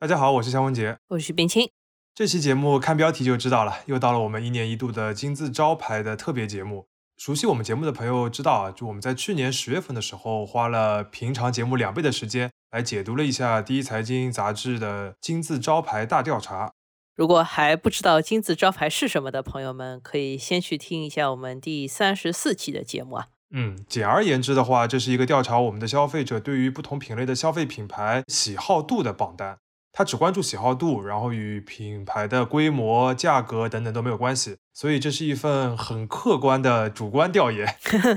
大家好，我是肖文杰，我是冰清。这期节目看标题就知道了，又到了我们一年一度的金字招牌的特别节目。熟悉我们节目的朋友知道啊，就我们在去年十月份的时候，花了平常节目两倍的时间来解读了一下第一财经杂志的金字招牌大调查。如果还不知道金字招牌是什么的朋友们，可以先去听一下我们第三十四期的节目啊。嗯，简而言之的话，这是一个调查我们的消费者对于不同品类的消费品牌喜好度的榜单。它只关注喜好度，然后与品牌的规模、价格等等都没有关系。所以这是一份很客观的主观调研。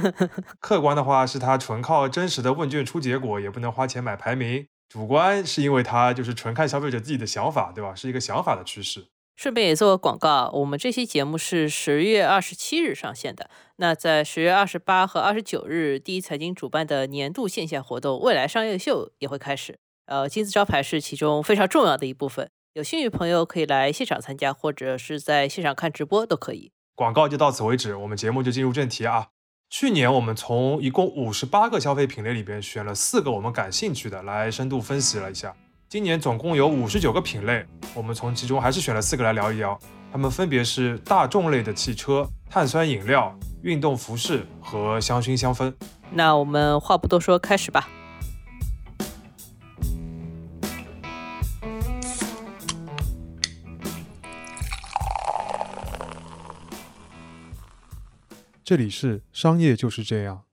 客观的话是他纯靠真实的问卷出结果，也不能花钱买排名。主观是因为他就是纯看消费者自己的想法，对吧？是一个想法的趋势。顺便也做个广告，我们这期节目是十月二十七日上线的。那在十月二十八和二十九日，第一财经主办的年度线下活动“未来商业秀”也会开始。呃，金字招牌是其中非常重要的一部分。有兴趣朋友可以来现场参加，或者是在现场看直播都可以。广告就到此为止，我们节目就进入正题啊。去年我们从一共五十八个消费品类里边选了四个我们感兴趣的来深度分析了一下。今年总共有五十九个品类，我们从其中还是选了四个来聊一聊，它们分别是大众类的汽车、碳酸饮料、运动服饰和香薰香氛。那我们话不多说，开始吧。这里是商业就是这样。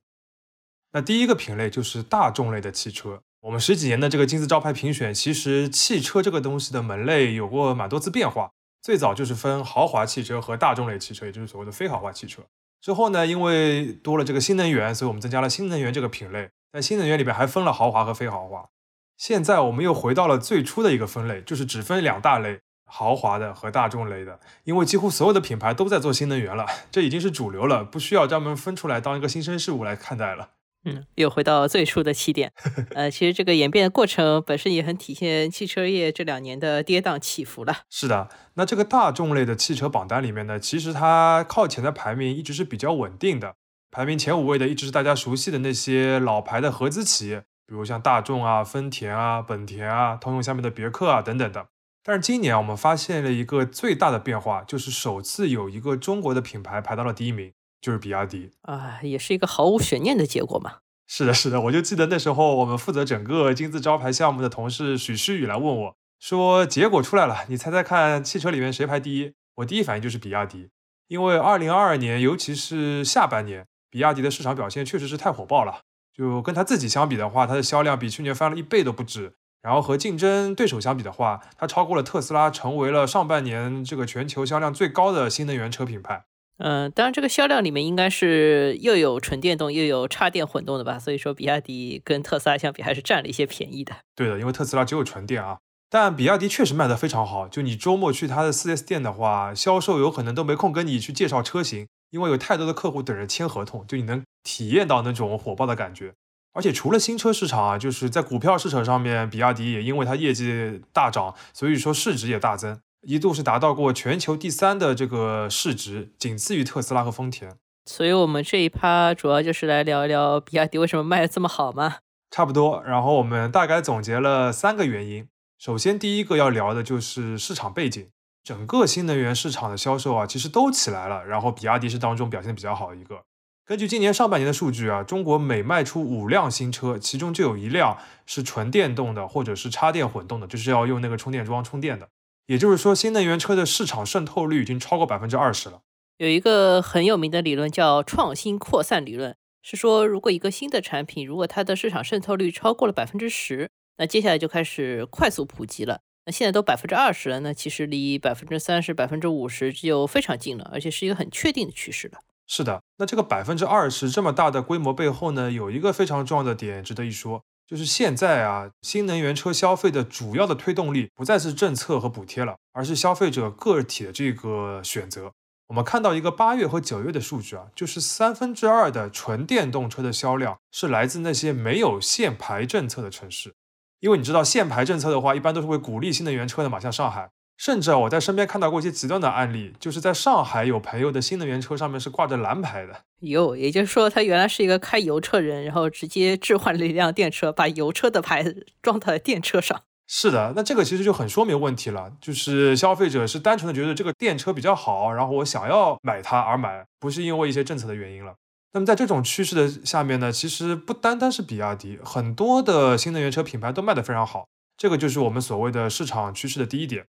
那第一个品类就是大众类的汽车。我们十几年的这个金字招牌评选，其实汽车这个东西的门类有过蛮多次变化。最早就是分豪华汽车和大众类汽车，也就是所谓的非豪华汽车。之后呢，因为多了这个新能源，所以我们增加了新能源这个品类。在新能源里边还分了豪华和非豪华。现在我们又回到了最初的一个分类，就是只分两大类：豪华的和大众类的。因为几乎所有的品牌都在做新能源了，这已经是主流了，不需要专门分出来当一个新生事物来看待了。嗯，又回到最初的起点。呃，其实这个演变的过程本身也很体现汽车业这两年的跌宕起伏了。是的，那这个大众类的汽车榜单里面呢，其实它靠前的排名一直是比较稳定的，排名前五位的一直是大家熟悉的那些老牌的合资企业，比如像大众啊、丰田啊、本田啊、通用下面的别克啊等等的。但是今年我们发现了一个最大的变化，就是首次有一个中国的品牌排到了第一名。就是比亚迪啊，也是一个毫无悬念的结果嘛。是的，是的，我就记得那时候我们负责整个金字招牌项目的同事许诗雨来问我说：“结果出来了，你猜猜看，汽车里面谁排第一？”我第一反应就是比亚迪，因为二零二二年，尤其是下半年，比亚迪的市场表现确实是太火爆了。就跟他自己相比的话，它的销量比去年翻了一倍都不止。然后和竞争对手相比的话，它超过了特斯拉，成为了上半年这个全球销量最高的新能源车品牌。嗯，当然，这个销量里面应该是又有纯电动又有插电混动的吧，所以说比亚迪跟特斯拉相比还是占了一些便宜的。对的，因为特斯拉只有纯电啊，但比亚迪确实卖得非常好。就你周末去它的 4S 店的话，销售有可能都没空跟你去介绍车型，因为有太多的客户等着签合同，就你能体验到那种火爆的感觉。而且除了新车市场啊，就是在股票市场上面，比亚迪也因为它业绩大涨，所以说市值也大增。一度是达到过全球第三的这个市值，仅次于特斯拉和丰田。所以，我们这一趴主要就是来聊一聊比亚迪为什么卖的这么好嘛？差不多。然后我们大概总结了三个原因。首先，第一个要聊的就是市场背景。整个新能源市场的销售啊，其实都起来了。然后，比亚迪是当中表现比较好的一个。根据今年上半年的数据啊，中国每卖出五辆新车，其中就有一辆是纯电动的，或者是插电混动的，就是要用那个充电桩充电的。也就是说，新能源车的市场渗透率已经超过百分之二十了。有一个很有名的理论叫创新扩散理论，是说如果一个新的产品，如果它的市场渗透率超过了百分之十，那接下来就开始快速普及了。那现在都百分之二十了，那其实离百分之三十、百分之五十就非常近了，而且是一个很确定的趋势了。是的，那这个百分之二十这么大的规模背后呢，有一个非常重要的点值得一说。就是现在啊，新能源车消费的主要的推动力不再是政策和补贴了，而是消费者个体的这个选择。我们看到一个八月和九月的数据啊，就是三分之二的纯电动车的销量是来自那些没有限牌政策的城市，因为你知道限牌政策的话，一般都是会鼓励新能源车的嘛，像上海。甚至我在身边看到过一些极端的案例，就是在上海有朋友的新能源车上面是挂着蓝牌的。有，也就是说他原来是一个开油车人，然后直接置换了一辆电车，把油车的牌子装到了电车上。是的，那这个其实就很说明问题了，就是消费者是单纯的觉得这个电车比较好，然后我想要买它而买，不是因为一些政策的原因了。那么在这种趋势的下面呢，其实不单单是比亚迪，很多的新能源车品牌都卖得非常好。这个就是我们所谓的市场趋势的第一点。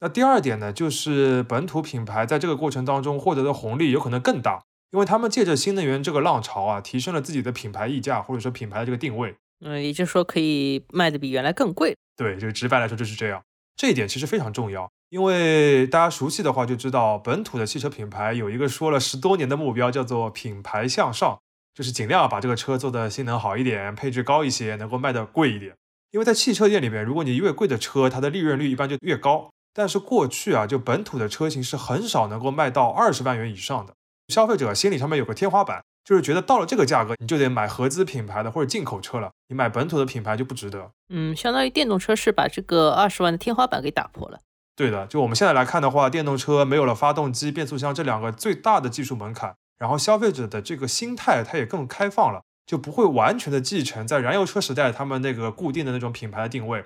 那第二点呢，就是本土品牌在这个过程当中获得的红利有可能更大，因为他们借着新能源这个浪潮啊，提升了自己的品牌溢价或者说品牌的这个定位。嗯，也就是说可以卖的比原来更贵。对，就直白来说就是这样。这一点其实非常重要，因为大家熟悉的话就知道，本土的汽车品牌有一个说了十多年的目标，叫做品牌向上，就是尽量把这个车做的性能好一点，配置高一些，能够卖的贵一点。因为在汽车店里面，如果你越贵的车，它的利润率一般就越高。但是过去啊，就本土的车型是很少能够卖到二十万元以上的，消费者心理上面有个天花板，就是觉得到了这个价格，你就得买合资品牌的或者进口车了，你买本土的品牌就不值得。嗯，相当于电动车是把这个二十万的天花板给打破了。对的，就我们现在来看的话，电动车没有了发动机、变速箱这两个最大的技术门槛，然后消费者的这个心态它也更开放了。就不会完全的继承在燃油车时代他们那个固定的那种品牌的定位，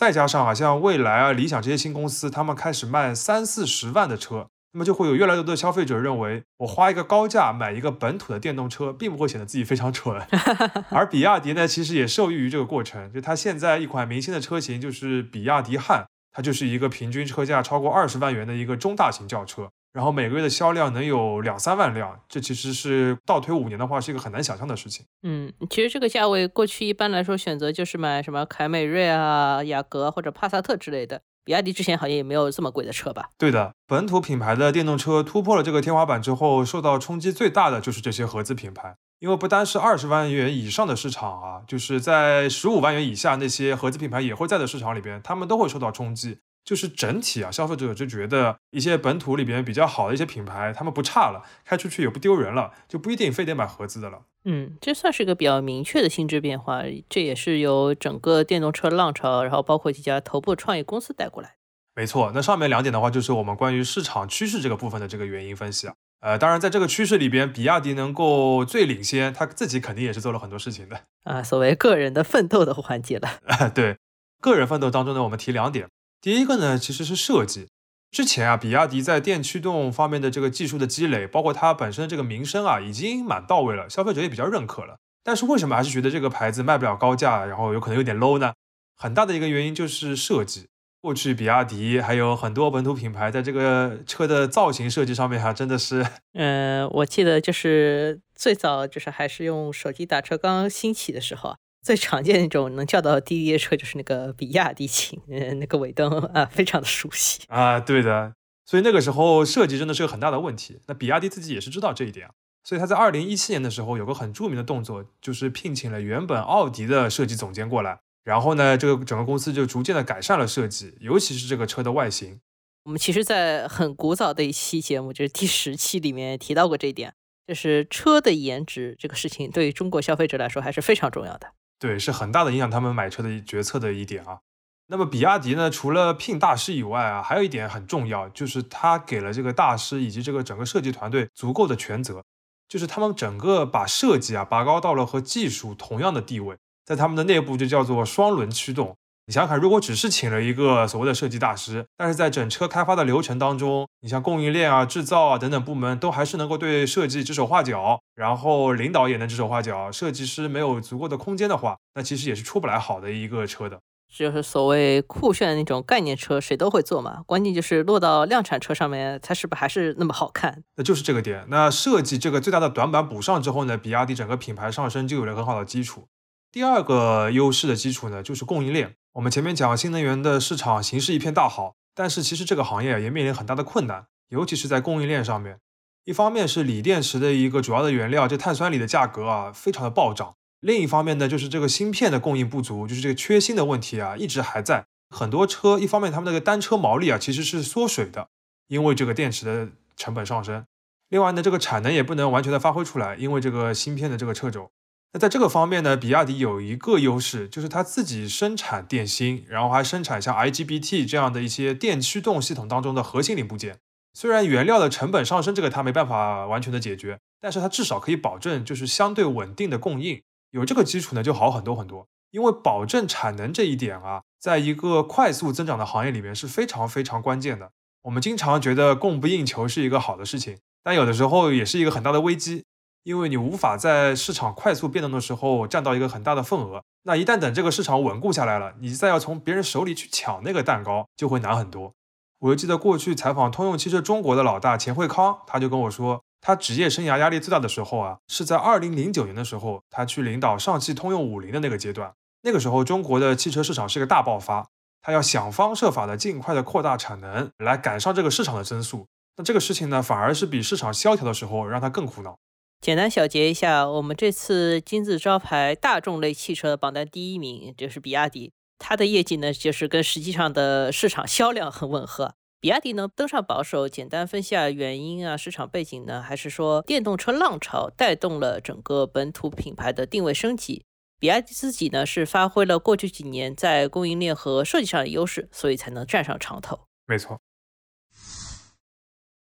再加上啊，像蔚来啊、理想这些新公司，他们开始卖三四十万的车，那么就会有越来越多的消费者认为，我花一个高价买一个本土的电动车，并不会显得自己非常蠢。而比亚迪呢，其实也受益于这个过程，就它现在一款明星的车型就是比亚迪汉，它就是一个平均车价超过二十万元的一个中大型轿车。然后每个月的销量能有两三万辆，这其实是倒推五年的话，是一个很难想象的事情。嗯，其实这个价位过去一般来说选择就是买什么凯美瑞啊、雅阁或者帕萨特之类的。比亚迪之前好像也没有这么贵的车吧？对的，本土品牌的电动车突破了这个天花板之后，受到冲击最大的就是这些合资品牌，因为不单是二十万元以上的市场啊，就是在十五万元以下那些合资品牌也会在的市场里边，他们都会受到冲击。就是整体啊，消费者就觉得一些本土里边比较好的一些品牌，他们不差了，开出去也不丢人了，就不一定非得买合资的了。嗯，这算是一个比较明确的心智变化，这也是由整个电动车浪潮，然后包括几家头部创业公司带过来。没错，那上面两点的话，就是我们关于市场趋势这个部分的这个原因分析啊。呃，当然在这个趋势里边，比亚迪能够最领先，他自己肯定也是做了很多事情的啊。所谓个人的奋斗的环节了。对，个人奋斗当中呢，我们提两点。第一个呢，其实是设计。之前啊，比亚迪在电驱动方面的这个技术的积累，包括它本身的这个名声啊，已经蛮到位了，消费者也比较认可了。但是为什么还是觉得这个牌子卖不了高价，然后有可能有点 low 呢？很大的一个原因就是设计。过去比亚迪还有很多本土品牌在这个车的造型设计上面哈，真的是，嗯，我记得就是最早就是还是用手机打车刚兴起的时候。最常见那种能叫到滴滴的车就是那个比亚迪秦，嗯，那个尾灯啊，非常的熟悉啊，对的。所以那个时候设计真的是个很大的问题。那比亚迪自己也是知道这一点啊，所以他在二零一七年的时候有个很著名的动作，就是聘请了原本奥迪的设计总监过来，然后呢，这个整个公司就逐渐的改善了设计，尤其是这个车的外形。我们其实，在很古早的一期节目，就是第十期里面提到过这一点，就是车的颜值这个事情，对于中国消费者来说还是非常重要的。对，是很大的影响他们买车的决策的一点啊。那么比亚迪呢，除了聘大师以外啊，还有一点很重要，就是他给了这个大师以及这个整个设计团队足够的权责，就是他们整个把设计啊拔高到了和技术同样的地位，在他们的内部就叫做双轮驱动。你想想看，如果只是请了一个所谓的设计大师，但是在整车开发的流程当中，你像供应链啊、制造啊等等部门都还是能够对设计指手画脚，然后领导也能指手画脚，设计师没有足够的空间的话，那其实也是出不来好的一个车的。就是所谓酷炫的那种概念车，谁都会做嘛，关键就是落到量产车上面，它是不是还是那么好看？那就是这个点。那设计这个最大的短板补上之后呢，比亚迪整个品牌上升就有了很好的基础。第二个优势的基础呢，就是供应链。我们前面讲新能源的市场形势一片大好，但是其实这个行业也面临很大的困难，尤其是在供应链上面。一方面是锂电池的一个主要的原料，这碳酸锂的价格啊非常的暴涨；另一方面呢，就是这个芯片的供应不足，就是这个缺芯的问题啊一直还在。很多车一方面他们那个单车毛利啊其实是缩水的，因为这个电池的成本上升；另外呢，这个产能也不能完全的发挥出来，因为这个芯片的这个掣肘。那在这个方面呢，比亚迪有一个优势，就是它自己生产电芯，然后还生产像 IGBT 这样的一些电驱动系统当中的核心零部件。虽然原料的成本上升，这个它没办法完全的解决，但是它至少可以保证就是相对稳定的供应。有这个基础呢，就好很多很多。因为保证产能这一点啊，在一个快速增长的行业里面是非常非常关键的。我们经常觉得供不应求是一个好的事情，但有的时候也是一个很大的危机，因为你无法在市场快速变动的时候占到一个很大的份额。那一旦等这个市场稳固下来了，你再要从别人手里去抢那个蛋糕，就会难很多。我就记得过去采访通用汽车中国的老大钱惠康，他就跟我说，他职业生涯压力最大的时候啊，是在二零零九年的时候，他去领导上汽通用五菱的那个阶段。那个时候，中国的汽车市场是个大爆发，他要想方设法的尽快的扩大产能，来赶上这个市场的增速。那这个事情呢，反而是比市场萧条的时候让他更苦恼。简单小结一下，我们这次金字招牌大众类汽车榜单第一名就是比亚迪，它的业绩呢，就是跟实际上的市场销量很吻合。比亚迪能登上榜首，简单分析下原因啊，市场背景呢，还是说电动车浪潮带动了整个本土品牌的定位升级？比亚迪自己呢是发挥了过去几年在供应链和设计上的优势，所以才能站上长头。没错。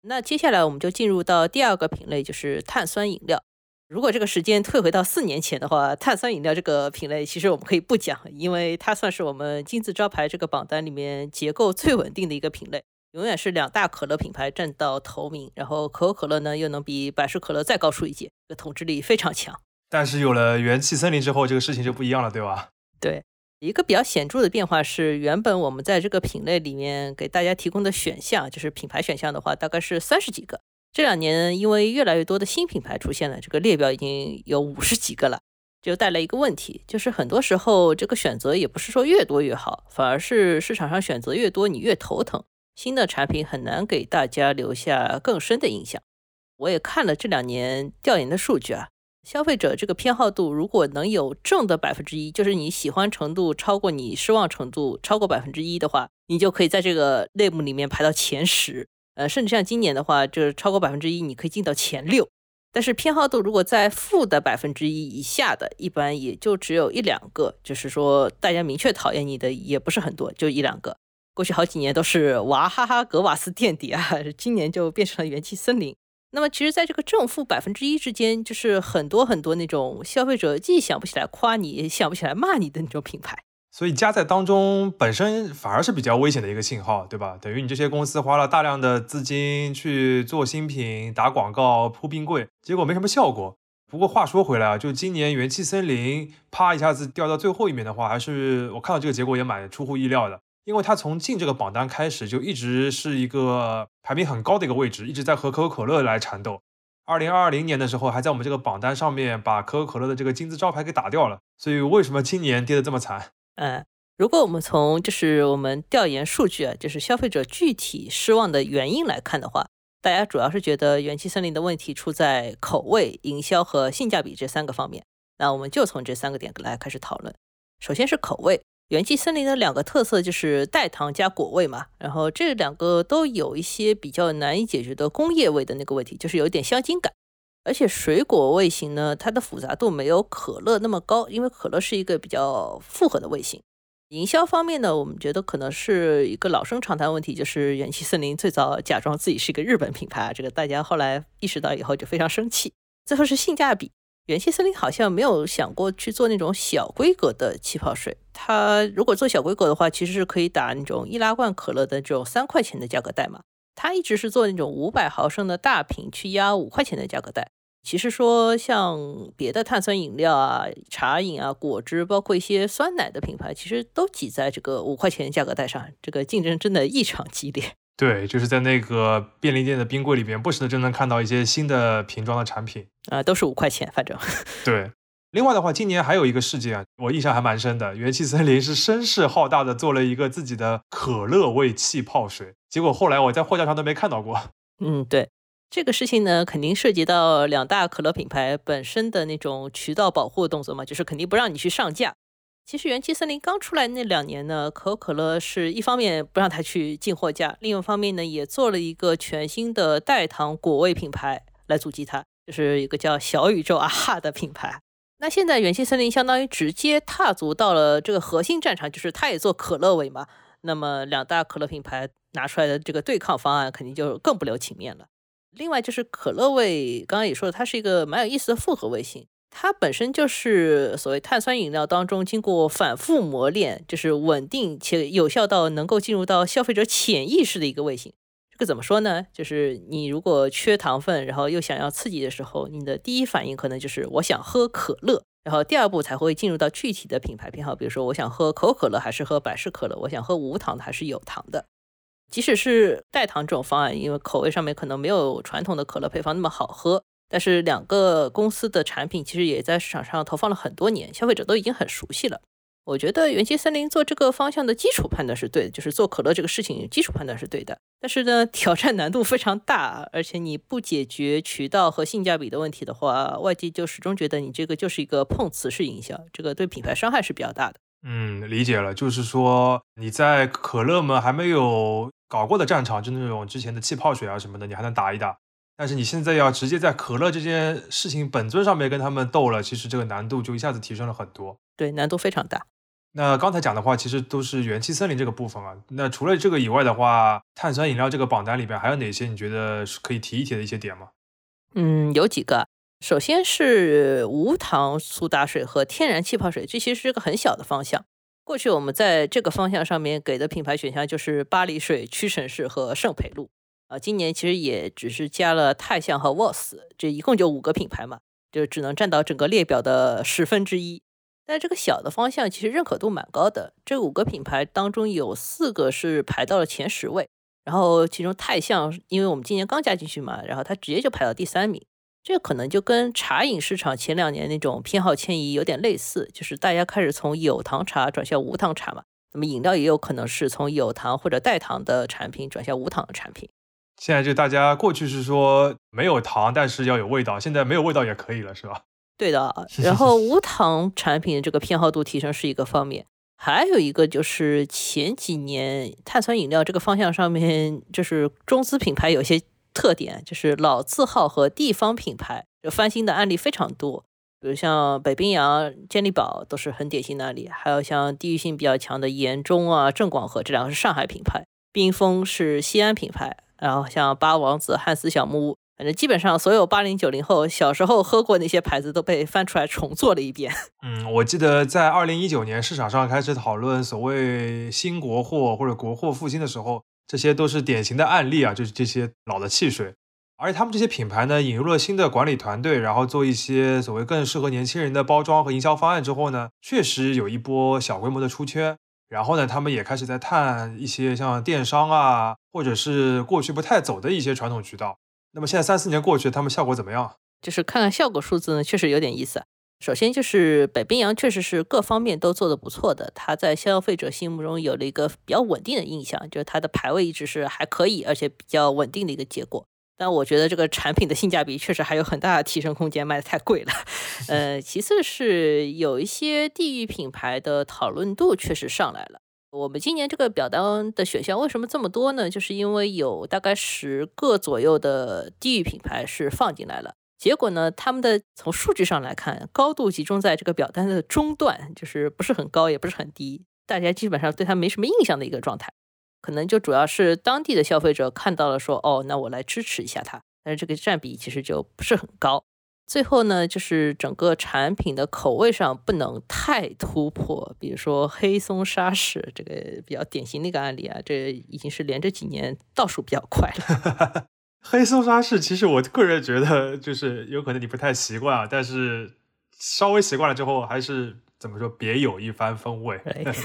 那接下来我们就进入到第二个品类，就是碳酸饮料。如果这个时间退回到四年前的话，碳酸饮料这个品类其实我们可以不讲，因为它算是我们金字招牌这个榜单里面结构最稳定的一个品类，永远是两大可乐品牌占到头名，然后可口可乐呢又能比百事可乐再高出一截，这个统治力非常强。但是有了元气森林之后，这个事情就不一样了，对吧？对，一个比较显著的变化是，原本我们在这个品类里面给大家提供的选项，就是品牌选项的话，大概是三十几个。这两年因为越来越多的新品牌出现了，这个列表已经有五十几个了，就带来一个问题，就是很多时候这个选择也不是说越多越好，反而是市场上选择越多，你越头疼。新的产品很难给大家留下更深的印象。我也看了这两年调研的数据啊。消费者这个偏好度，如果能有正的百分之一，就是你喜欢程度超过你失望程度超过百分之一的话，你就可以在这个类目里面排到前十。呃，甚至像今年的话，就是超过百分之一，你可以进到前六。但是偏好度如果在负的百分之一以下的，一般也就只有一两个，就是说大家明确讨厌你的也不是很多，就一两个。过去好几年都是娃哈哈格瓦斯垫底啊，今年就变成了元气森林。那么其实，在这个正负百分之一之间，就是很多很多那种消费者既想不起来夸你，也想不起来骂你的那种品牌。所以加在当中本身反而是比较危险的一个信号，对吧？等于你这些公司花了大量的资金去做新品、打广告、铺冰柜，结果没什么效果。不过话说回来啊，就今年元气森林啪一下子掉到最后一面的话，还是我看到这个结果也蛮出乎意料的。因为它从进这个榜单开始就一直是一个排名很高的一个位置，一直在和可口可乐来缠斗。二零二零年的时候，还在我们这个榜单上面把可口可乐的这个金字招牌给打掉了。所以为什么今年跌得这么惨？嗯，如果我们从就是我们调研数据啊，就是消费者具体失望的原因来看的话，大家主要是觉得元气森林的问题出在口味、营销和性价比这三个方面。那我们就从这三个点来开始讨论。首先是口味。元气森林的两个特色就是代糖加果味嘛，然后这两个都有一些比较难以解决的工业味的那个问题，就是有点香精感。而且水果味型呢，它的复杂度没有可乐那么高，因为可乐是一个比较复合的味型。营销方面呢，我们觉得可能是一个老生常谈问题，就是元气森林最早假装自己是一个日本品牌，这个大家后来意识到以后就非常生气。最后是性价比。元气森林好像没有想过去做那种小规格的气泡水。它如果做小规格的话，其实是可以打那种易拉罐可乐的这种三块钱的价格带嘛。它一直是做那种五百毫升的大瓶去压五块钱的价格带。其实说像别的碳酸饮料啊、茶饮啊、果汁，包括一些酸奶的品牌，其实都挤在这个五块钱的价格带上，这个竞争真的异常激烈。对，就是在那个便利店的冰柜里边，不时的就能看到一些新的瓶装的产品啊，都是五块钱，反正。对，另外的话，今年还有一个事件，我印象还蛮深的，元气森林是声势浩大的做了一个自己的可乐味气泡水，结果后来我在货架上都没看到过。嗯，对，这个事情呢，肯定涉及到两大可乐品牌本身的那种渠道保护动作嘛，就是肯定不让你去上架。其实元气森林刚出来那两年呢，可口可乐是一方面不让它去进货架，另一方面呢也做了一个全新的代糖果味品牌来阻击它，就是一个叫小宇宙啊哈的品牌。那现在元气森林相当于直接踏足到了这个核心战场，就是它也做可乐味嘛。那么两大可乐品牌拿出来的这个对抗方案肯定就更不留情面了。另外就是可乐味，刚刚也说了，它是一个蛮有意思的复合味型。它本身就是所谓碳酸饮料当中经过反复磨练，就是稳定且有效到能够进入到消费者潜意识的一个味型。这个怎么说呢？就是你如果缺糖分，然后又想要刺激的时候，你的第一反应可能就是我想喝可乐，然后第二步才会进入到具体的品牌偏好，比如说我想喝可口可乐还是喝百事可乐，我想喝无糖的还是有糖的。即使是代糖这种方案，因为口味上面可能没有传统的可乐配方那么好喝，但是两个公司的产品其实也在市场上投放了很多年，消费者都已经很熟悉了。我觉得元气森林做这个方向的基础判断是对的，就是做可乐这个事情基础判断是对的。但是呢，挑战难度非常大，而且你不解决渠道和性价比的问题的话，外界就始终觉得你这个就是一个碰瓷式营销，这个对品牌伤害是比较大的。嗯，理解了，就是说你在可乐们还没有搞过的战场，就那种之前的气泡水啊什么的，你还能打一打。但是你现在要直接在可乐这件事情本尊上面跟他们斗了，其实这个难度就一下子提升了很多。对，难度非常大。那刚才讲的话，其实都是元气森林这个部分啊。那除了这个以外的话，碳酸饮料这个榜单里边还有哪些你觉得是可以提一提的一些点吗？嗯，有几个。首先是无糖苏打水和天然气泡水，这其实是个很小的方向。过去我们在这个方向上面给的品牌选项就是巴黎水、屈臣氏和圣培露啊。今年其实也只是加了泰象和 WOS，这一共就五个品牌嘛，就只能占到整个列表的十分之一。但这个小的方向其实认可度蛮高的，这五个品牌当中有四个是排到了前十位，然后其中泰象，因为我们今年刚加进去嘛，然后它直接就排到第三名。这可能就跟茶饮市场前两年那种偏好迁移有点类似，就是大家开始从有糖茶转向无糖茶嘛。那么饮料也有可能是从有糖或者代糖的产品转向无糖的产品。现在就大家过去是说没有糖，但是要有味道，现在没有味道也可以了，是吧？对的，然后无糖产品的这个偏好度提升是一个方面，还有一个就是前几年碳酸饮料这个方向上面，就是中资品牌有些特点，就是老字号和地方品牌就翻新的案例非常多，比如像北冰洋、健力宝都是很典型的案例，还有像地域性比较强的盐中啊、正广和这两个是上海品牌，冰峰是西安品牌，然后像八王子、汉斯小木屋。反正基本上所有八零九零后小时候喝过那些牌子都被翻出来重做了一遍。嗯，我记得在二零一九年市场上开始讨论所谓新国货或者国货复兴的时候，这些都是典型的案例啊，就是这些老的汽水。而且他们这些品牌呢，引入了新的管理团队，然后做一些所谓更适合年轻人的包装和营销方案之后呢，确实有一波小规模的出圈。然后呢，他们也开始在探一些像电商啊，或者是过去不太走的一些传统渠道。那么现在三四年过去，他们效果怎么样？就是看看效果数字呢，确实有点意思。首先就是北冰洋确实是各方面都做得不错的，它在消费者心目中有了一个比较稳定的印象，就是它的排位一直是还可以，而且比较稳定的一个结果。但我觉得这个产品的性价比确实还有很大的提升空间，卖的太贵了。呃，其次是有一些地域品牌的讨论度确实上来了。我们今年这个表单的选项为什么这么多呢？就是因为有大概十个左右的地域品牌是放进来了。结果呢，他们的从数据上来看，高度集中在这个表单的中段，就是不是很高，也不是很低，大家基本上对它没什么印象的一个状态。可能就主要是当地的消费者看到了，说哦，那我来支持一下它，但是这个占比其实就不是很高。最后呢，就是整个产品的口味上不能太突破，比如说黑松沙士这个比较典型的一个案例啊，这已经是连着几年倒数比较快了。黑松沙士其实我个人觉得就是有可能你不太习惯啊，但是稍微习惯了之后，还是怎么说别有一番风味。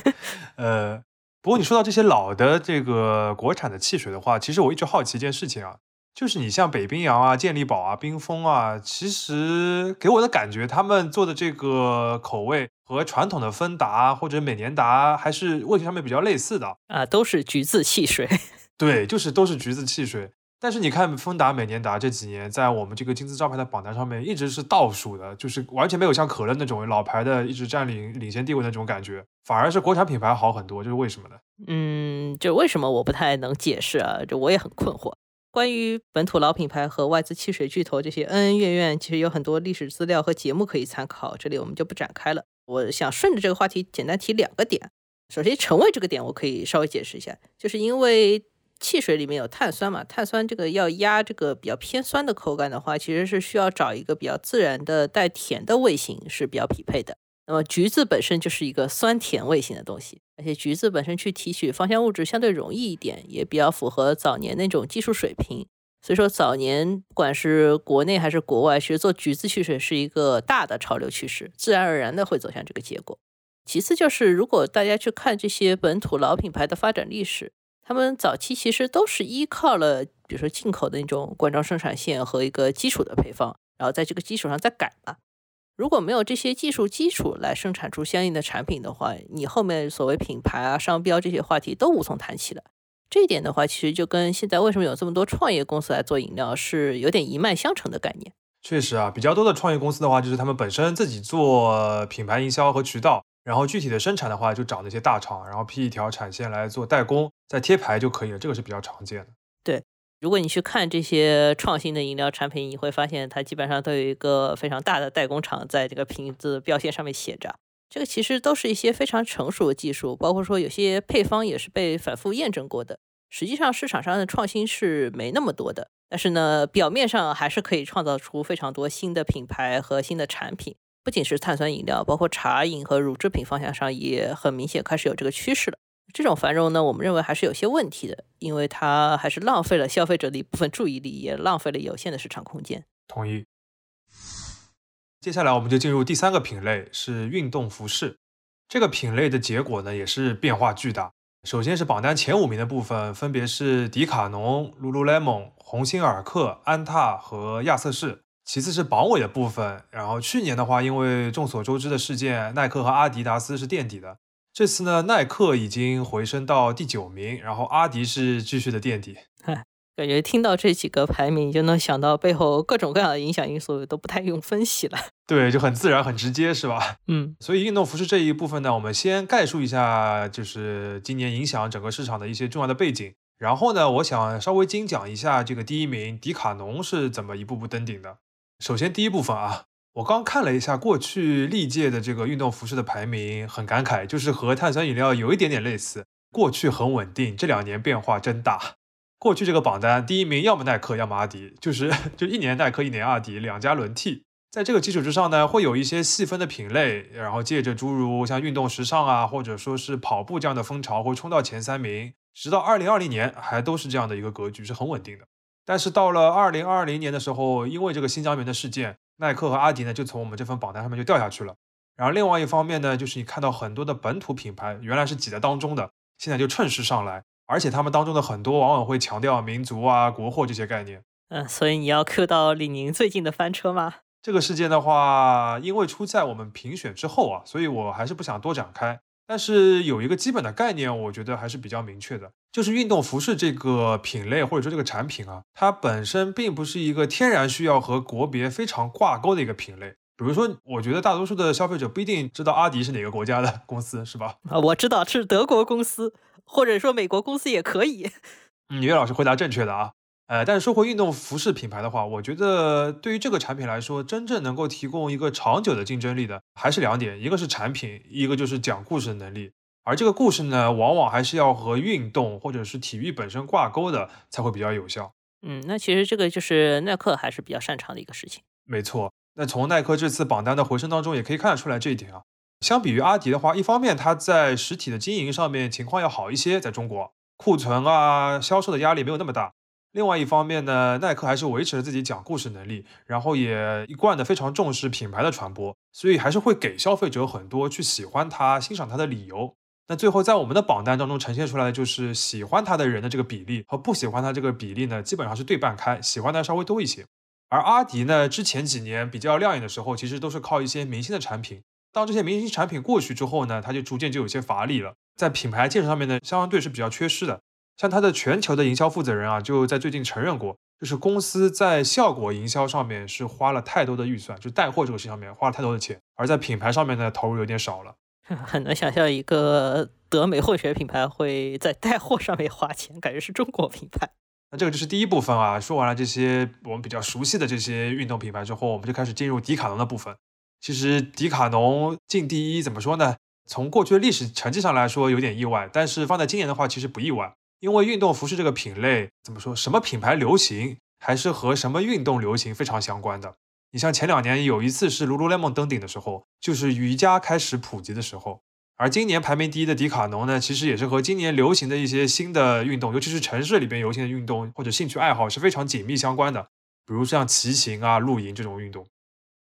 呃，不过你说到这些老的这个国产的汽水的话，其实我一直好奇一件事情啊。就是你像北冰洋啊、健力宝啊、冰峰啊，其实给我的感觉，他们做的这个口味和传统的芬达或者美年达还是味觉上面比较类似的啊，都是橘子汽水。对，就是都是橘子汽水。但是你看芬达、美年达这几年在我们这个金字招牌的榜单上面一直是倒数的，就是完全没有像可乐那种老牌的一直占领领先地位那种感觉，反而是国产品牌好很多，这是为什么呢？嗯，就为什么我不太能解释啊？就我也很困惑。关于本土老品牌和外资汽水巨头这些恩恩怨怨，其实有很多历史资料和节目可以参考，这里我们就不展开了。我想顺着这个话题简单提两个点。首先，橙味这个点我可以稍微解释一下，就是因为汽水里面有碳酸嘛，碳酸这个要压这个比较偏酸的口感的话，其实是需要找一个比较自然的带甜的味型是比较匹配的。那么橘子本身就是一个酸甜味型的东西，而且橘子本身去提取芳香物质相对容易一点，也比较符合早年那种技术水平。所以说早年不管是国内还是国外，其实做橘子汽水是一个大的潮流趋势，自然而然的会走向这个结果。其次就是，如果大家去看这些本土老品牌的发展历史，他们早期其实都是依靠了，比如说进口的那种罐装生产线和一个基础的配方，然后在这个基础上再改嘛。如果没有这些技术基础来生产出相应的产品的话，你后面所谓品牌啊、商标这些话题都无从谈起了。这一点的话，其实就跟现在为什么有这么多创业公司来做饮料是有点一脉相承的概念。确实啊，比较多的创业公司的话，就是他们本身自己做品牌营销和渠道，然后具体的生产的话，就找那些大厂，然后批一条产线来做代工，再贴牌就可以了。这个是比较常见的。对。如果你去看这些创新的饮料产品，你会发现它基本上都有一个非常大的代工厂在这个瓶子标签上面写着。这个其实都是一些非常成熟的技术，包括说有些配方也是被反复验证过的。实际上市场上的创新是没那么多的，但是呢，表面上还是可以创造出非常多新的品牌和新的产品。不仅是碳酸饮料，包括茶饮和乳制品方向上也很明显开始有这个趋势了。这种繁荣呢，我们认为还是有些问题的，因为它还是浪费了消费者的一部分注意力，也浪费了有限的市场空间。同意。接下来我们就进入第三个品类，是运动服饰。这个品类的结果呢，也是变化巨大。首先是榜单前五名的部分，分别是迪卡侬、Lululemon、鸿星尔克、安踏和亚瑟士。其次是榜尾的部分，然后去年的话，因为众所周知的事件，耐克和阿迪达斯是垫底的。这次呢，耐克已经回升到第九名，然后阿迪是继续的垫底。感觉听到这几个排名，就能想到背后各种各样的影响因素，都不太用分析了。对，就很自然、很直接，是吧？嗯。所以运动服饰这一部分呢，我们先概述一下，就是今年影响整个市场的一些重要的背景。然后呢，我想稍微精讲一下这个第一名迪卡侬是怎么一步步登顶的。首先第一部分啊。我刚看了一下过去历届的这个运动服饰的排名，很感慨，就是和碳酸饮料有一点点类似。过去很稳定，这两年变化真大。过去这个榜单第一名要么耐克，要么阿迪，就是 就一年耐克，一年阿迪，两家轮替。在这个基础之上呢，会有一些细分的品类，然后借着诸如像运动时尚啊，或者说是跑步这样的风潮，会冲到前三名，直到二零二零年还都是这样的一个格局，是很稳定的。但是到了二零二零年的时候，因为这个新疆棉的事件。耐克和阿迪呢，就从我们这份榜单上面就掉下去了。然后另外一方面呢，就是你看到很多的本土品牌，原来是挤在当中的，现在就趁势上来，而且他们当中的很多往往会强调民族啊、国货这些概念。嗯，所以你要 Q 到李宁最近的翻车吗？这个事件的话，因为出在我们评选之后啊，所以我还是不想多展开。但是有一个基本的概念，我觉得还是比较明确的，就是运动服饰这个品类或者说这个产品啊，它本身并不是一个天然需要和国别非常挂钩的一个品类。比如说，我觉得大多数的消费者不一定知道阿迪是哪个国家的公司，是吧？啊，我知道是德国公司，或者说美国公司也可以。嗯，岳老师回答正确的啊。呃，但是说回运动服饰品牌的话，我觉得对于这个产品来说，真正能够提供一个长久的竞争力的，还是两点，一个是产品，一个就是讲故事的能力。而这个故事呢，往往还是要和运动或者是体育本身挂钩的，才会比较有效。嗯，那其实这个就是耐克还是比较擅长的一个事情。没错，那从耐克这次榜单的回升当中，也可以看得出来这一点啊。相比于阿迪的话，一方面它在实体的经营上面情况要好一些，在中国库存啊、销售的压力没有那么大。另外一方面呢，耐克还是维持了自己讲故事能力，然后也一贯的非常重视品牌的传播，所以还是会给消费者很多去喜欢它、欣赏它的理由。那最后在我们的榜单当中呈现出来的就是喜欢它的人的这个比例和不喜欢它这个比例呢，基本上是对半开，喜欢的稍微多一些。而阿迪呢，之前几年比较亮眼的时候，其实都是靠一些明星的产品。当这些明星产品过去之后呢，它就逐渐就有些乏力了，在品牌建设上面呢，相对是比较缺失的。像它的全球的营销负责人啊，就在最近承认过，就是公司在效果营销上面是花了太多的预算，就带货这个事上面花了太多的钱，而在品牌上面呢投入有点少了。很难想象一个德美混血品牌会在带货上面花钱，感觉是中国品牌。那这个就是第一部分啊，说完了这些我们比较熟悉的这些运动品牌之后，我们就开始进入迪卡侬的部分。其实迪卡侬进第一怎么说呢？从过去的历史成绩上来说有点意外，但是放在今年的话其实不意外。因为运动服饰这个品类怎么说，什么品牌流行，还是和什么运动流行非常相关的。你像前两年有一次是 Lululemon 登顶的时候，就是瑜伽开始普及的时候。而今年排名第一的迪卡侬呢，其实也是和今年流行的一些新的运动，尤其是城市里边流行的运动或者兴趣爱好是非常紧密相关的。比如像骑行啊、露营这种运动。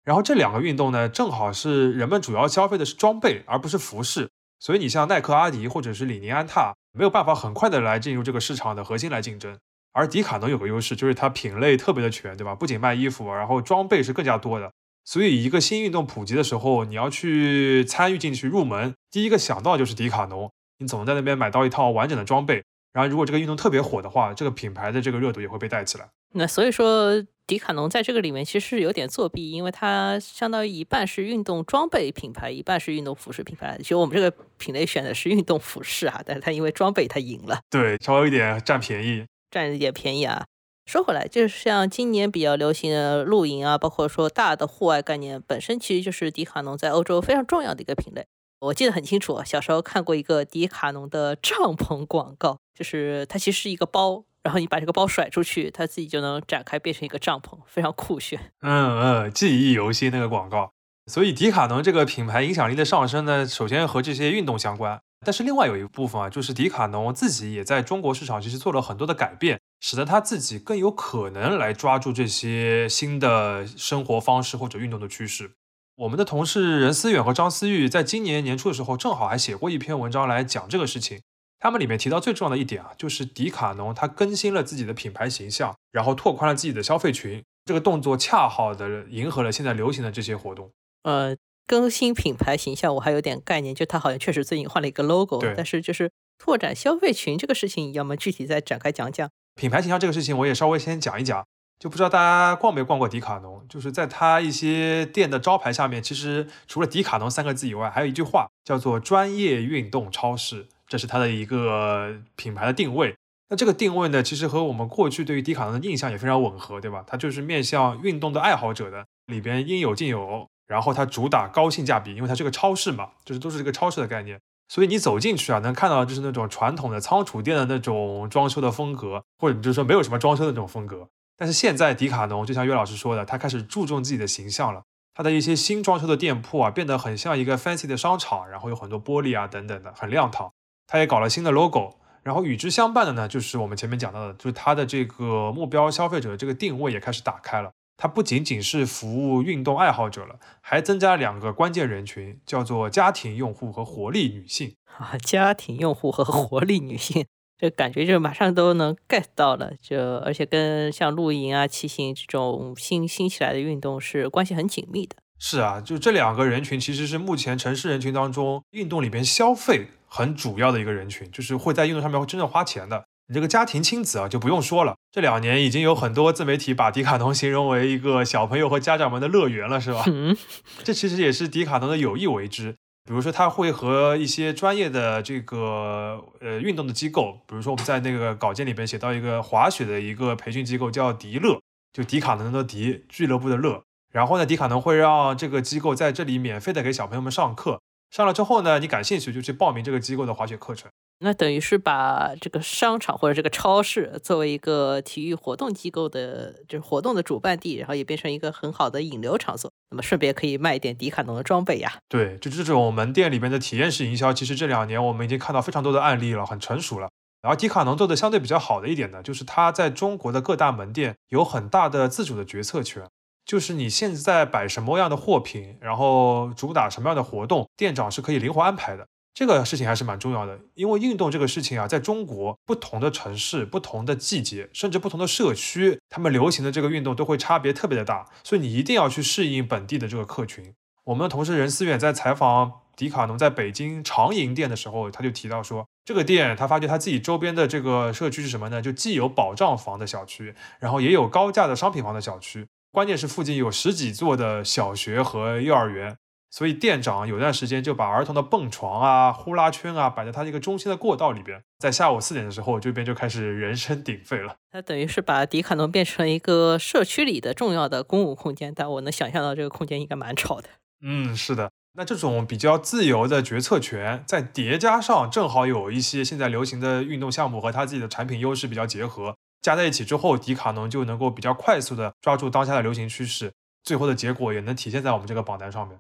然后这两个运动呢，正好是人们主要消费的是装备，而不是服饰。所以你像耐克、阿迪或者是李宁、安踏，没有办法很快的来进入这个市场的核心来竞争。而迪卡侬有个优势，就是它品类特别的全，对吧？不仅卖衣服，然后装备是更加多的。所以一个新运动普及的时候，你要去参与进去入门，第一个想到就是迪卡侬。你总能在那边买到一套完整的装备。然后如果这个运动特别火的话，这个品牌的这个热度也会被带起来。那所以说，迪卡侬在这个里面其实是有点作弊，因为它相当于一半是运动装备品牌，一半是运动服饰品牌。其实我们这个品类选的是运动服饰啊，但是它因为装备它赢了，对，稍微有点占便宜。占一点便宜啊！说回来，就是像今年比较流行的露营啊，包括说大的户外概念，本身其实就是迪卡侬在欧洲非常重要的一个品类。我记得很清楚，小时候看过一个迪卡侬的帐篷广告，就是它其实是一个包，然后你把这个包甩出去，它自己就能展开变成一个帐篷，非常酷炫。嗯嗯，记忆犹新那个广告。所以迪卡侬这个品牌影响力的上升呢，首先和这些运动相关。但是另外有一部分啊，就是迪卡侬自己也在中国市场其实做了很多的改变，使得他自己更有可能来抓住这些新的生活方式或者运动的趋势。我们的同事任思远和张思玉在今年年初的时候，正好还写过一篇文章来讲这个事情。他们里面提到最重要的一点啊，就是迪卡侬它更新了自己的品牌形象，然后拓宽了自己的消费群。这个动作恰好的迎合了现在流行的这些活动。呃。更新品牌形象，我还有点概念，就它好像确实最近换了一个 logo，但是就是拓展消费群这个事情，要么具体再展开讲讲。品牌形象这个事情，我也稍微先讲一讲，就不知道大家逛没逛过迪卡侬，就是在它一些店的招牌下面，其实除了迪卡侬三个字以外，还有一句话叫做“专业运动超市”，这是它的一个品牌的定位。那这个定位呢，其实和我们过去对于迪卡侬的印象也非常吻合，对吧？它就是面向运动的爱好者的，里边应有尽有。然后它主打高性价比，因为它是个超市嘛，就是都是这个超市的概念，所以你走进去啊，能看到就是那种传统的仓储店的那种装修的风格，或者就是说没有什么装修的那种风格。但是现在迪卡侬就像岳老师说的，他开始注重自己的形象了，它的一些新装修的店铺啊，变得很像一个 fancy 的商场，然后有很多玻璃啊等等的，很亮堂。他也搞了新的 logo，然后与之相伴的呢，就是我们前面讲到的，就是它的这个目标消费者的这个定位也开始打开了。它不仅仅是服务运动爱好者了，还增加两个关键人群，叫做家庭用户和活力女性啊。家庭用户和活力女性，这感觉就马上都能 get 到了。就而且跟像露营啊、骑行这种新兴起来的运动是关系很紧密的。是啊，就这两个人群其实是目前城市人群当中运动里边消费很主要的一个人群，就是会在运动上面会真正花钱的。你这个家庭亲子啊，就不用说了。这两年已经有很多自媒体把迪卡侬形容为一个小朋友和家长们的乐园了，是吧？嗯，这其实也是迪卡侬的有意为之。比如说，他会和一些专业的这个呃运动的机构，比如说我们在那个稿件里边写到一个滑雪的一个培训机构叫迪乐，就迪卡侬的迪俱乐部的乐。然后呢，迪卡侬会让这个机构在这里免费的给小朋友们上课。上了之后呢，你感兴趣就去报名这个机构的滑雪课程。那等于是把这个商场或者这个超市作为一个体育活动机构的，就是活动的主办地，然后也变成一个很好的引流场所。那么顺便可以卖一点迪卡侬的装备呀。对，就这种门店里面的体验式营销，其实这两年我们已经看到非常多的案例了，很成熟了。然后迪卡侬做的相对比较好的一点呢，就是它在中国的各大门店有很大的自主的决策权，就是你现在摆什么样的货品，然后主打什么样的活动，店长是可以灵活安排的。这个事情还是蛮重要的，因为运动这个事情啊，在中国不同的城市、不同的季节，甚至不同的社区，他们流行的这个运动都会差别特别的大，所以你一定要去适应本地的这个客群。我们的同事任思远在采访迪卡侬在北京长营店的时候，他就提到说，这个店他发觉他自己周边的这个社区是什么呢？就既有保障房的小区，然后也有高价的商品房的小区，关键是附近有十几座的小学和幼儿园。所以店长有段时间就把儿童的蹦床啊、呼啦圈啊摆在他这个中心的过道里边，在下午四点的时候，这边就开始人声鼎沸了。他等于是把迪卡侬变成了一个社区里的重要的公共空间，但我能想象到这个空间应该蛮吵的。嗯，是的。那这种比较自由的决策权，在叠加上正好有一些现在流行的运动项目和它自己的产品优势比较结合，加在一起之后，迪卡侬就能够比较快速的抓住当下的流行趋势，最后的结果也能体现在我们这个榜单上面。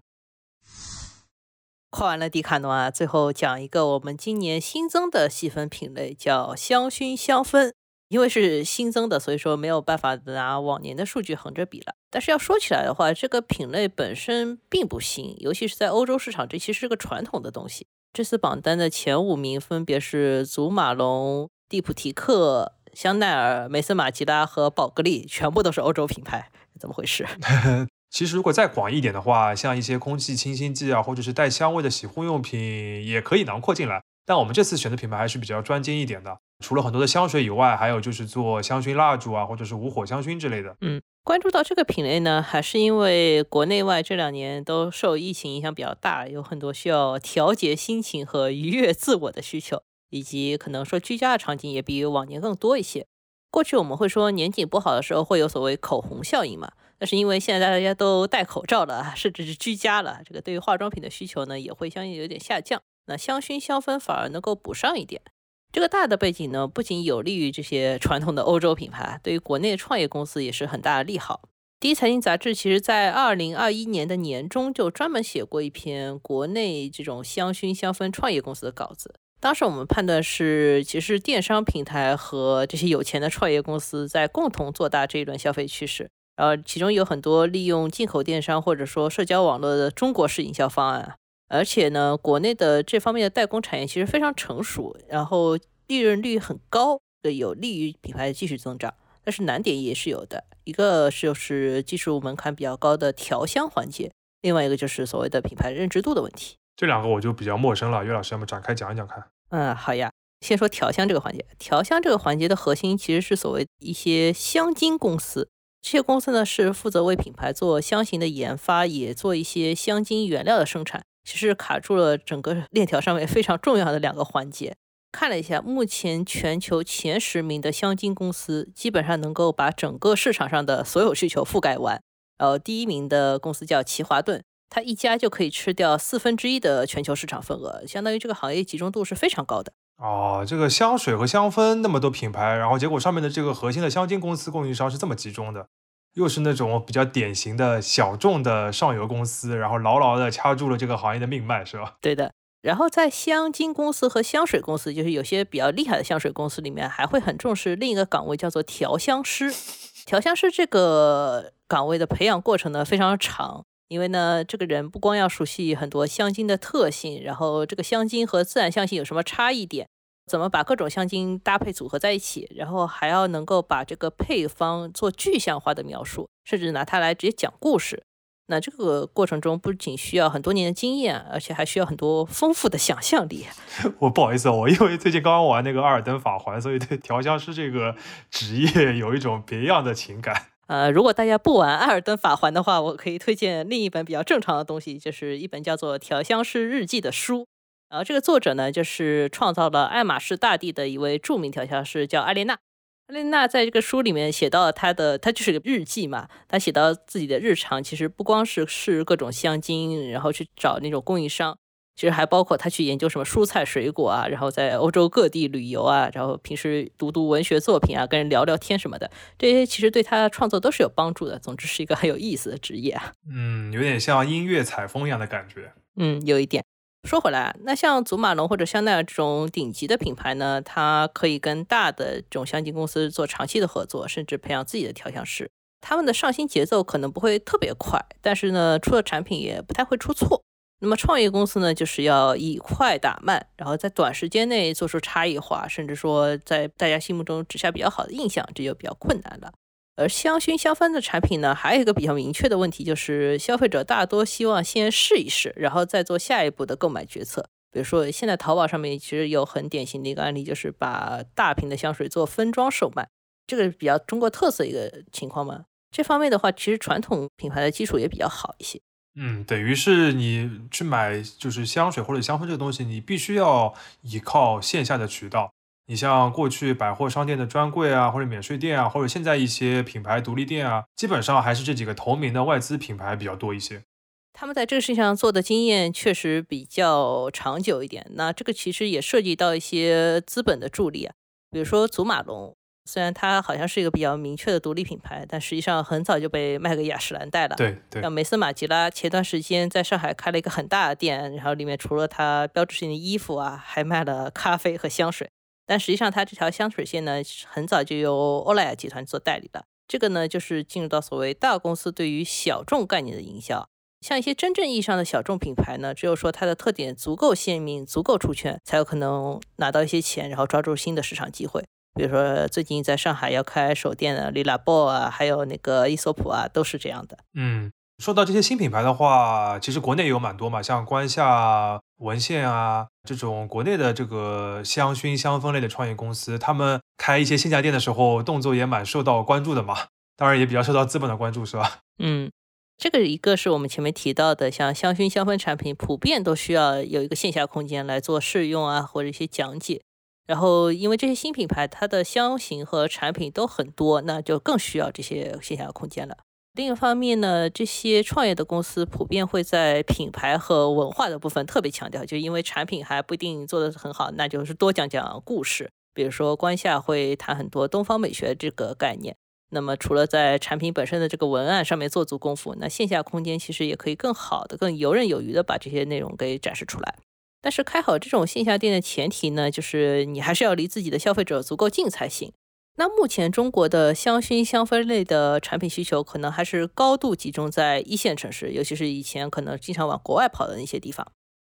夸完了迪卡侬啊，最后讲一个我们今年新增的细分品类，叫香薰香氛。因为是新增的，所以说没有办法拿往年的数据横着比了。但是要说起来的话，这个品类本身并不新，尤其是在欧洲市场，这其实是个传统的东西。这次榜单的前五名分别是祖马龙、蒂普提克、香奈儿、梅森马吉拉和宝格丽，全部都是欧洲品牌，怎么回事？其实如果再广一点的话，像一些空气清新剂啊，或者是带香味的洗护用品，也可以囊括进来。但我们这次选的品牌还是比较专精一点的。除了很多的香水以外，还有就是做香薰蜡烛啊，或者是无火香薰之类的。嗯，关注到这个品类呢，还是因为国内外这两年都受疫情影响比较大，有很多需要调节心情和愉悦自我的需求，以及可能说居家的场景也比往年更多一些。过去我们会说年景不好的时候会有所谓口红效应嘛，那是因为现在大家都戴口罩了，甚至是居家了，这个对于化妆品的需求呢也会相应有点下降，那香薰香氛反而能够补上一点。这个大的背景呢，不仅有利于这些传统的欧洲品牌，对于国内创业公司也是很大的利好。第一财经杂志其实在二零二一年的年中就专门写过一篇国内这种香薰香氛创业公司的稿子。当时我们判断是，其实电商平台和这些有钱的创业公司在共同做大这一轮消费趋势。然后其中有很多利用进口电商或者说社交网络的中国式营销方案。而且呢，国内的这方面的代工产业其实非常成熟，然后利润率很高，有利于品牌的继续增长。但是难点也是有的，一个是就是技术门槛比较高的调香环节，另外一个就是所谓的品牌认知度的问题。这两个我就比较陌生了，岳老师要么展开讲一讲看？嗯，好呀，先说调香这个环节。调香这个环节的核心其实是所谓一些香精公司，这些公司呢是负责为品牌做香型的研发，也做一些香精原料的生产。其实卡住了整个 链条上面非常重要的两个环节。看了一下，目前全球前十名的香精公司，基本上能够把整个市场上的所有需求覆盖完。呃，第一名的公司叫奇华顿，它一家就可以吃掉四分之一的全球市场份额，相当于这个行业集中度是非常高的。哦，这个香水和香氛那么多品牌，然后结果上面的这个核心的香精公司供应商是这么集中的。又是那种比较典型的小众的上游公司，然后牢牢的掐住了这个行业的命脉，是吧？对的。然后在香精公司和香水公司，就是有些比较厉害的香水公司里面，还会很重视另一个岗位，叫做调香师。调香师这个岗位的培养过程呢非常长，因为呢，这个人不光要熟悉很多香精的特性，然后这个香精和自然香型有什么差异点。怎么把各种香精搭配组合在一起，然后还要能够把这个配方做具象化的描述，甚至拿它来直接讲故事。那这个过程中不仅需要很多年的经验，而且还需要很多丰富的想象力。我不好意思，我因为最近刚刚玩那个《阿尔登法环》，所以对调香师这个职业有一种别样的情感。呃，如果大家不玩《艾尔登法环》的话，我可以推荐另一本比较正常的东西，就是一本叫做《调香师日记》的书。然后这个作者呢，就是创造了爱马仕大地的一位著名调香师，叫艾莲娜。艾莲娜在这个书里面写到了她的，她就是个日记嘛。她写到自己的日常，其实不光是试各种香精，然后去找那种供应商，其实还包括他去研究什么蔬菜水果啊，然后在欧洲各地旅游啊，然后平时读读文学作品啊，跟人聊聊天什么的，这些其实对他创作都是有帮助的。总之是一个很有意思的职业啊。嗯，有点像音乐采风一样的感觉。嗯，有一点。说回来，那像祖马龙或者香奈儿这种顶级的品牌呢，它可以跟大的这种香精公司做长期的合作，甚至培养自己的调香师。他们的上新节奏可能不会特别快，但是呢，出的产品也不太会出错。那么创业公司呢，就是要以快打慢，然后在短时间内做出差异化，甚至说在大家心目中植下比较好的印象，这就比较困难了。而香薰香氛的产品呢，还有一个比较明确的问题，就是消费者大多希望先试一试，然后再做下一步的购买决策。比如说，现在淘宝上面其实有很典型的一个案例，就是把大瓶的香水做分装售卖，这个是比较中国特色一个情况嘛。这方面的话，其实传统品牌的基础也比较好一些。嗯，等于是你去买就是香水或者香氛这个东西，你必须要依靠线下的渠道。你像过去百货商店的专柜啊，或者免税店啊，或者现在一些品牌独立店啊，基本上还是这几个同名的外资品牌比较多一些。他们在这个事情上做的经验确实比较长久一点。那这个其实也涉及到一些资本的助力啊，比如说祖马龙，虽然它好像是一个比较明确的独立品牌，但实际上很早就被卖给雅诗兰黛了。对对。像梅森马吉拉前段时间在上海开了一个很大的店，然后里面除了它标志性的衣服啊，还卖了咖啡和香水。但实际上它这条香水线呢，很早就由欧莱雅集团做代理了。这个呢，就是进入到所谓大公司对于小众概念的营销。像一些真正意义上的小众品牌呢，只有说它的特点足够鲜明、足够出圈，才有可能拿到一些钱，然后抓住新的市场机会。比如说最近在上海要开首店的丽拉博啊，还有那个伊索普啊，都是这样的。嗯，说到这些新品牌的话，其实国内也有蛮多嘛，像关夏、文献啊这种国内的这个香薰香氛类的创业公司，他们开一些线下店的时候，动作也蛮受到关注的嘛。当然也比较受到资本的关注，是吧？嗯。这个一个是我们前面提到的，像香薰香氛产品，普遍都需要有一个线下空间来做试用啊，或者一些讲解。然后，因为这些新品牌它的香型和产品都很多，那就更需要这些线下空间了。另一方面呢，这些创业的公司普遍会在品牌和文化的部分特别强调，就因为产品还不一定做得很好，那就是多讲讲故事。比如说，关夏会谈很多东方美学这个概念。那么，除了在产品本身的这个文案上面做足功夫，那线下空间其实也可以更好的、更游刃有余的把这些内容给展示出来。但是，开好这种线下店的前提呢，就是你还是要离自己的消费者足够近才行。那目前中国的香薰香氛类的产品需求，可能还是高度集中在一线城市，尤其是以前可能经常往国外跑的那些地方。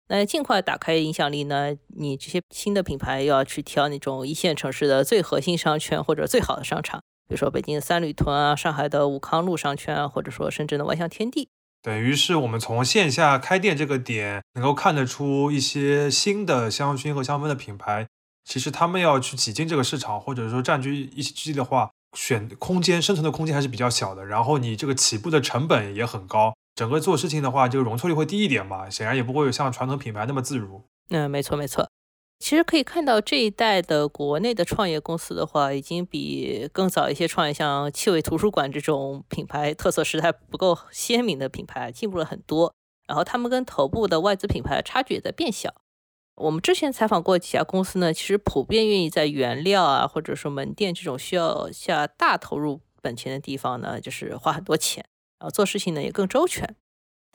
那尽快打开影响力呢？你这些新的品牌又要去挑那种一线城市的最核心商圈或者最好的商场。比如说北京的三里屯啊，上海的武康路商圈啊，或者说深圳的万象天地，等于是我们从线下开店这个点能够看得出一些新的香薰和香氛的品牌，其实他们要去挤进这个市场，或者说占据一席之地的话，选空间生存的空间还是比较小的。然后你这个起步的成本也很高，整个做事情的话，这个容错率会低一点嘛，显然也不会有像传统品牌那么自如。嗯，没错没错。其实可以看到，这一代的国内的创业公司的话，已经比更早一些创业，像气味图书馆这种品牌特色实在不够鲜明的品牌进步了很多。然后他们跟头部的外资品牌差距也在变小。我们之前采访过几家公司呢，其实普遍愿意在原料啊，或者说门店这种需要下大投入本钱的地方呢，就是花很多钱，然后做事情呢也更周全。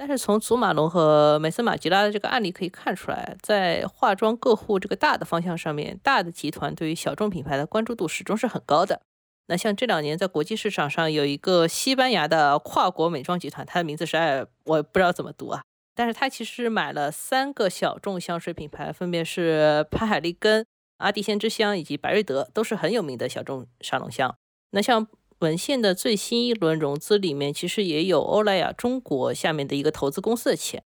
但是从祖马龙和梅森马吉拉的这个案例可以看出来，在化妆个护这个大的方向上面，大的集团对于小众品牌的关注度始终是很高的。那像这两年在国际市场上有一个西班牙的跨国美妆集团，它的名字实在我不知道怎么读啊，但是它其实买了三个小众香水品牌，分别是潘海利根、阿蒂仙之香以及白瑞德，都是很有名的小众沙龙香。那像文献的最新一轮融资里面，其实也有欧莱雅中国下面的一个投资公司的钱。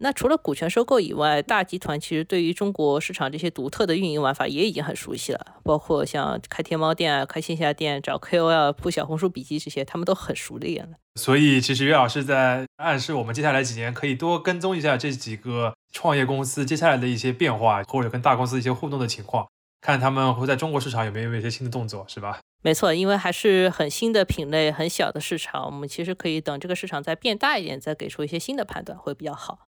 那除了股权收购以外，大集团其实对于中国市场这些独特的运营玩法也已经很熟悉了，包括像开天猫店啊、开线下店、找 KOL 铺小红书笔记这些，他们都很熟练了。所以，其实岳老师在暗示我们接下来几年可以多跟踪一下这几个创业公司接下来的一些变化，或者跟大公司一些互动的情况，看他们会在中国市场有没有一些新的动作，是吧？没错，因为还是很新的品类，很小的市场，我们其实可以等这个市场再变大一点，再给出一些新的判断，会比较好。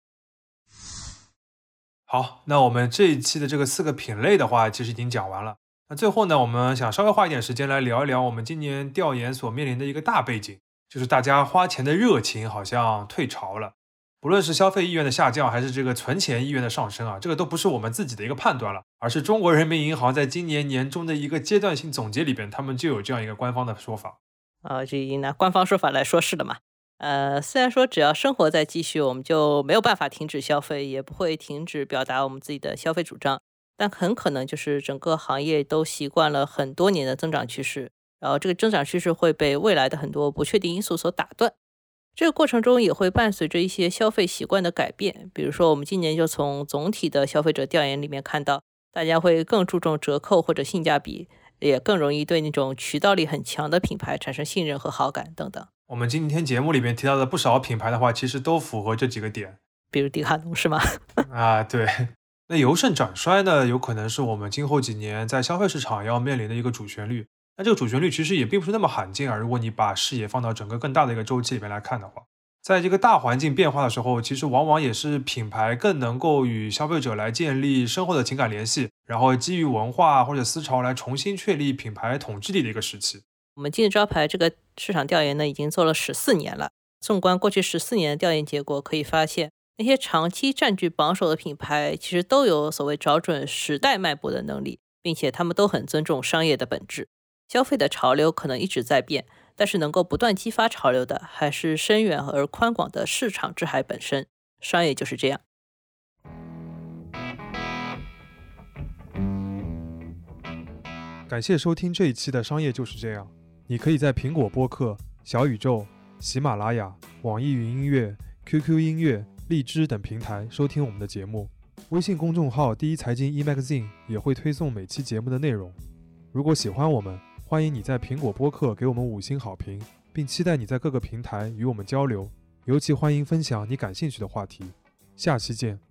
好，那我们这一期的这个四个品类的话，其实已经讲完了。那最后呢，我们想稍微花一点时间来聊一聊我们今年调研所面临的一个大背景，就是大家花钱的热情好像退潮了。不论是消费意愿的下降，还是这个存钱意愿的上升啊，这个都不是我们自己的一个判断了，而是中国人民银行在今年年中的一个阶段性总结里边，他们就有这样一个官方的说法。啊，就拿官方说法来说是的嘛。呃，虽然说只要生活在继续，我们就没有办法停止消费，也不会停止表达我们自己的消费主张，但很可能就是整个行业都习惯了很多年的增长趋势，然后这个增长趋势会被未来的很多不确定因素所打断。这个过程中也会伴随着一些消费习惯的改变，比如说我们今年就从总体的消费者调研里面看到，大家会更注重折扣或者性价比，也更容易对那种渠道力很强的品牌产生信任和好感等等。我们今天节目里面提到的不少品牌的话，其实都符合这几个点，比如迪卡侬是吗？啊，对。那由盛转衰呢，有可能是我们今后几年在消费市场要面临的一个主旋律。那这个主旋律其实也并不是那么罕见啊。如果你把视野放到整个更大的一个周期里面来看的话，在这个大环境变化的时候，其实往往也是品牌更能够与消费者来建立深厚的情感联系，然后基于文化或者思潮来重新确立品牌统治力的一个时期。我们金字招牌这个市场调研呢，已经做了十四年了。纵观过去十四年的调研结果，可以发现，那些长期占据榜首的品牌，其实都有所谓找准时代脉搏的能力，并且他们都很尊重商业的本质。消费的潮流可能一直在变。但是能够不断激发潮流的，还是深远而宽广的市场之海本身。商业就是这样。感谢收听这一期的《商业就是这样》。你可以在苹果播客、小宇宙、喜马拉雅、网易云音乐、QQ 音乐、荔枝等平台收听我们的节目。微信公众号“第一财经 e-magazine” 也会推送每期节目的内容。如果喜欢我们，欢迎你在苹果播客给我们五星好评，并期待你在各个平台与我们交流。尤其欢迎分享你感兴趣的话题。下期见。